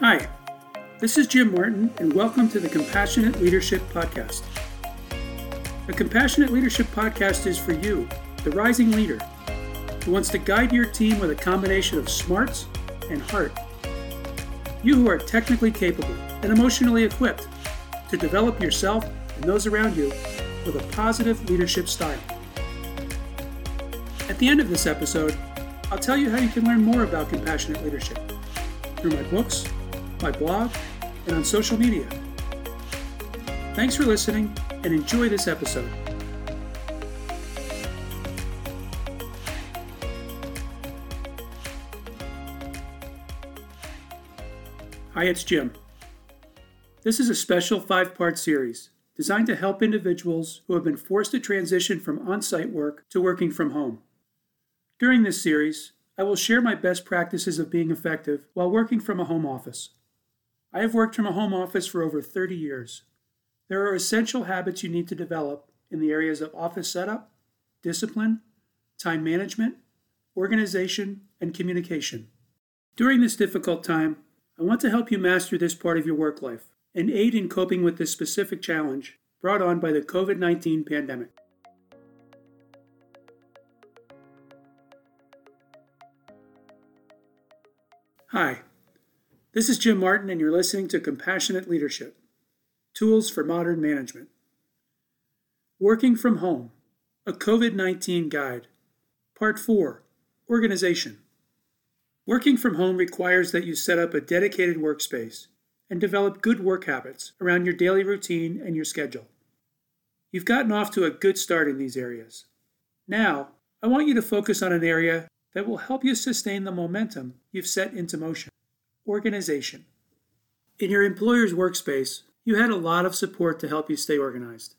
Hi, this is Jim Martin, and welcome to the Compassionate Leadership Podcast. The Compassionate Leadership Podcast is for you, the rising leader, who wants to guide your team with a combination of smarts and heart. You who are technically capable and emotionally equipped to develop yourself and those around you with a positive leadership style. At the end of this episode, I'll tell you how you can learn more about compassionate leadership through my books, my blog, and on social media. Thanks for listening and enjoy this episode. Hi, it's Jim. This is a special five part series designed to help individuals who have been forced to transition from on site work to working from home. During this series, I will share my best practices of being effective while working from a home office. I have worked from a home office for over 30 years. There are essential habits you need to develop in the areas of office setup, discipline, time management, organization, and communication. During this difficult time, I want to help you master this part of your work life and aid in coping with this specific challenge brought on by the COVID 19 pandemic. Hi, this is Jim Martin, and you're listening to Compassionate Leadership Tools for Modern Management. Working from Home, a COVID 19 Guide. Part 4 Organization. Working from home requires that you set up a dedicated workspace and develop good work habits around your daily routine and your schedule. You've gotten off to a good start in these areas. Now, I want you to focus on an area that will help you sustain the momentum you've set into motion organization. In your employer's workspace, you had a lot of support to help you stay organized.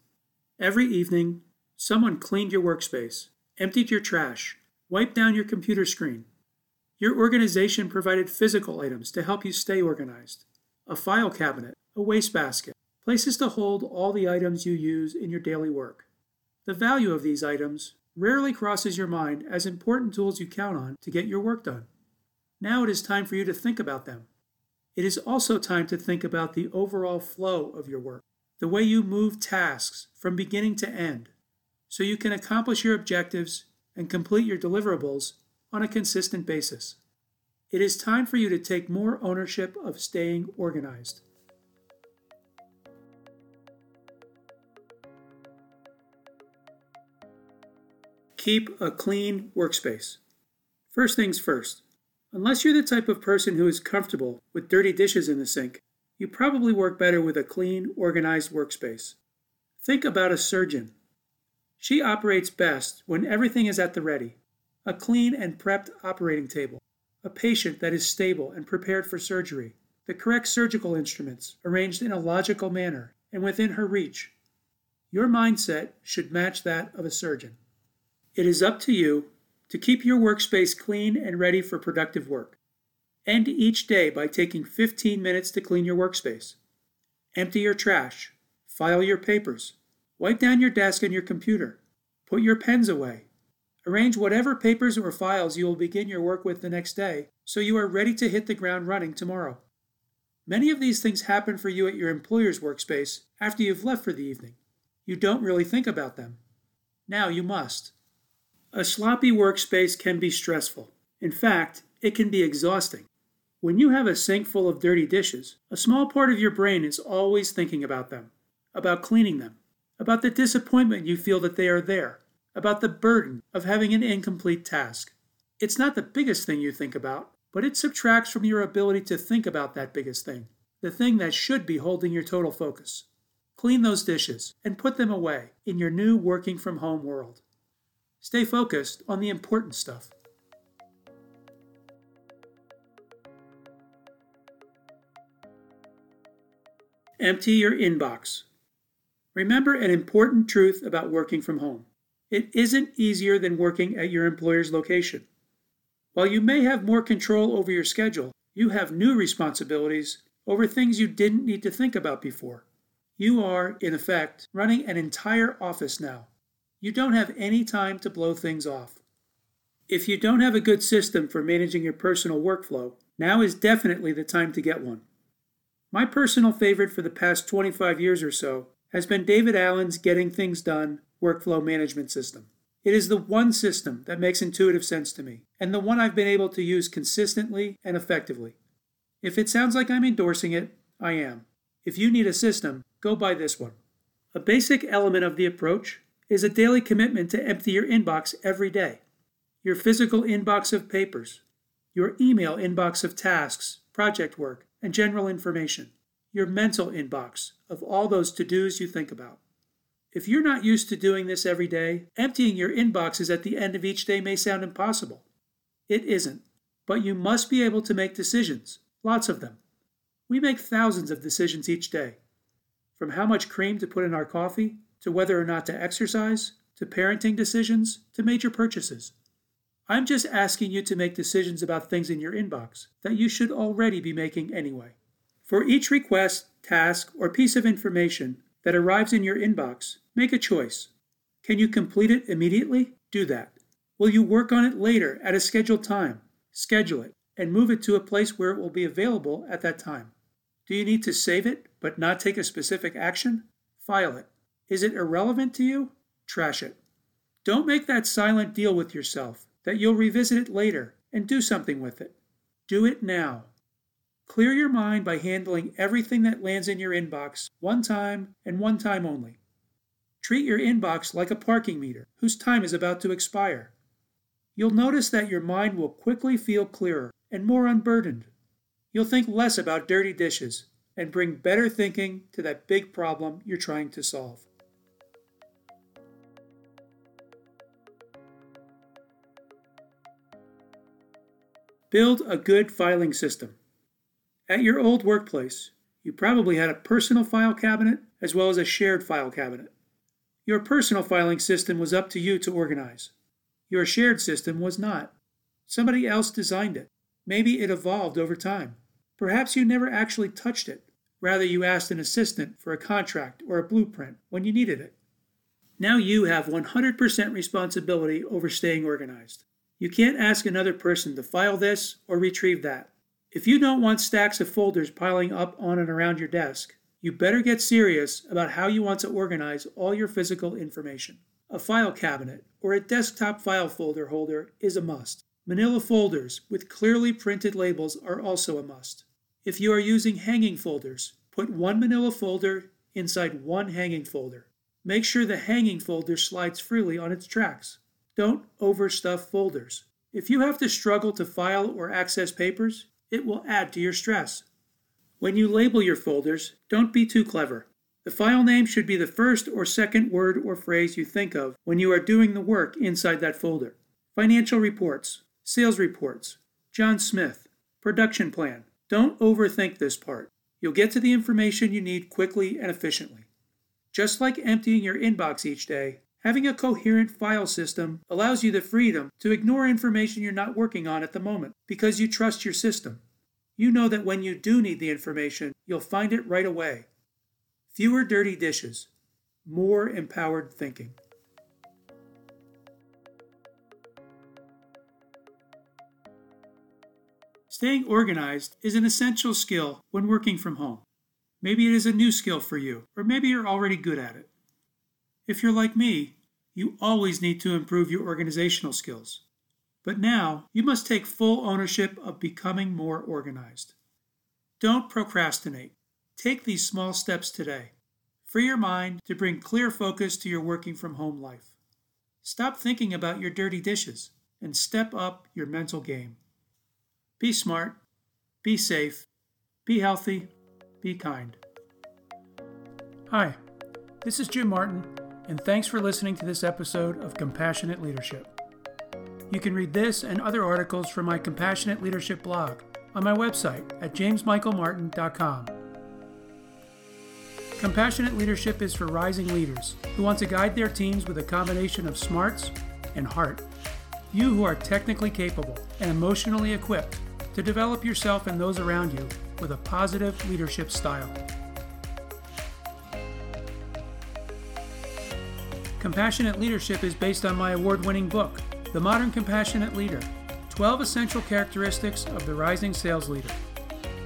Every evening, someone cleaned your workspace, emptied your trash, wiped down your computer screen. Your organization provided physical items to help you stay organized a file cabinet, a wastebasket, places to hold all the items you use in your daily work. The value of these items rarely crosses your mind as important tools you count on to get your work done. Now it is time for you to think about them. It is also time to think about the overall flow of your work, the way you move tasks from beginning to end, so you can accomplish your objectives and complete your deliverables on a consistent basis. It is time for you to take more ownership of staying organized. Keep a clean workspace. First things first, unless you're the type of person who is comfortable with dirty dishes in the sink, you probably work better with a clean, organized workspace. Think about a surgeon. She operates best when everything is at the ready a clean and prepped operating table, a patient that is stable and prepared for surgery, the correct surgical instruments arranged in a logical manner and within her reach. Your mindset should match that of a surgeon. It is up to you to keep your workspace clean and ready for productive work. End each day by taking 15 minutes to clean your workspace. Empty your trash, file your papers, wipe down your desk and your computer, put your pens away. Arrange whatever papers or files you will begin your work with the next day so you are ready to hit the ground running tomorrow. Many of these things happen for you at your employer's workspace after you've left for the evening. You don't really think about them. Now you must. A sloppy workspace can be stressful. In fact, it can be exhausting. When you have a sink full of dirty dishes, a small part of your brain is always thinking about them, about cleaning them, about the disappointment you feel that they are there, about the burden of having an incomplete task. It's not the biggest thing you think about, but it subtracts from your ability to think about that biggest thing, the thing that should be holding your total focus. Clean those dishes and put them away in your new working from home world. Stay focused on the important stuff. Empty your inbox. Remember an important truth about working from home. It isn't easier than working at your employer's location. While you may have more control over your schedule, you have new responsibilities over things you didn't need to think about before. You are, in effect, running an entire office now you don't have any time to blow things off. If you don't have a good system for managing your personal workflow, Now is definitely the time to get one. My personal favorite for the past 25 years or so has been David Allen's Getting Things Done workflow management system. It is the one system that makes intuitive sense to me, and the one I've been able to use consistently and effectively. If it sounds like I'm endorsing it, I am. If you need a system, go buy this one. A basic element of the approach is a daily commitment to empty your inbox every day. Your physical inbox of papers, your email inbox of tasks, project work, and general information, your mental inbox of all those to dos you think about. If you're not used to doing this every day, emptying your inboxes at the end of each day may sound impossible. It isn't, but you must be able to make decisions, lots of them. We make thousands of decisions each day. From how much cream to put in our coffee, to whether or not to exercise, to parenting decisions, to major purchases. I'm just asking you to make decisions about things in your inbox that you should already be making anyway. For each request, task, or piece of information that arrives in your inbox, Make a choice. Can you complete it immediately? Do that. Will you work on it later at a scheduled time? Schedule it and move it to a place where it will be available at that time. Do you need to save it but not take a specific action? File it. Is it irrelevant to you? Trash it. Don't make that silent deal with yourself that you'll revisit it later and do something with it. Do it now. Clear your mind by handling everything that lands in your inbox one time and one time only. Treat your inbox like a parking meter whose time is about to expire. You'll notice that your mind will quickly feel clearer and more unburdened. You'll think less about dirty dishes and bring better thinking to that big problem you're trying to solve. Build a good filing system. At your old workplace, you probably had a personal file cabinet as well as a shared file cabinet. Your personal filing system was up to you to organize. Your shared system was not. Somebody else designed it. Maybe it evolved over time. Perhaps you never actually touched it. Rather, you asked an assistant for a contract or a blueprint when you needed it. Now you have 100% responsibility over staying organized. You can't ask another person to file this or retrieve that. If you don't want stacks of folders piling up on and around your desk, you better get serious about how you want to organize all your physical information. A file cabinet or a desktop file folder holder is a must. Manila folders with clearly printed labels are also a must. If you are using hanging folders, put one manila folder inside one hanging folder. Make sure the hanging folder slides freely on its tracks. Don't overstuff folders. If you have to struggle to file or access papers, it will add to your stress. When you label your folders, don't be too clever. The file name should be the first or second word or phrase you think of when you are doing the work inside that folder. Financial reports, sales reports, John Smith, production plan. Don't overthink this part. You'll get to the information you need quickly and efficiently. Just like emptying your inbox each day, having a coherent file system allows you the freedom to ignore information you're not working on at the moment because you trust your system. You know that when you do need the information, you'll find it right away. Fewer dirty dishes, more empowered thinking. Staying organized is an essential skill when working from home. Maybe it is a new skill for you, or maybe you're already good at it. If you're like me, you always need to improve your organizational skills. But now you must take full ownership of becoming more organized. Don't procrastinate. Take these small steps today. Free your mind to bring clear focus to your working from home life. Stop thinking about your dirty dishes and step up your mental game. Be smart, be safe, be healthy, be kind. Hi, this is Jim Martin, and thanks for listening to this episode of Compassionate Leadership. You can read this and other articles from my Compassionate Leadership blog on my website at jamesmichaelmartin.com. Compassionate Leadership is for rising leaders who want to guide their teams with a combination of smarts and heart. You who are technically capable and emotionally equipped to develop yourself and those around you with a positive leadership style. Compassionate Leadership is based on my award winning book, the Modern Compassionate Leader 12 Essential Characteristics of the Rising Sales Leader.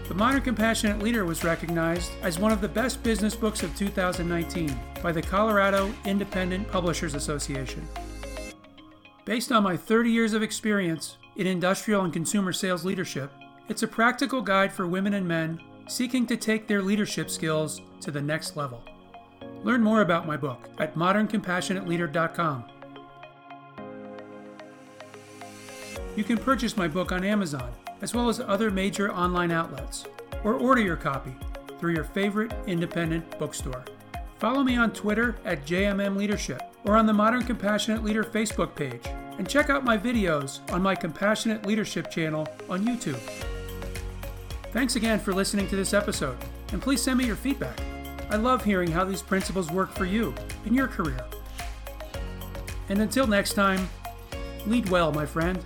The Modern Compassionate Leader was recognized as one of the best business books of 2019 by the Colorado Independent Publishers Association. Based on my 30 years of experience in industrial and consumer sales leadership, it's a practical guide for women and men seeking to take their leadership skills to the next level. Learn more about my book at moderncompassionateleader.com. You can purchase my book on Amazon, as well as other major online outlets, or order your copy through your favorite independent bookstore. Follow me on Twitter at JMM Leadership or on the Modern Compassionate Leader Facebook page, and check out my videos on my Compassionate Leadership channel on YouTube. Thanks again for listening to this episode, and please send me your feedback. I love hearing how these principles work for you in your career. And until next time, lead well, my friend.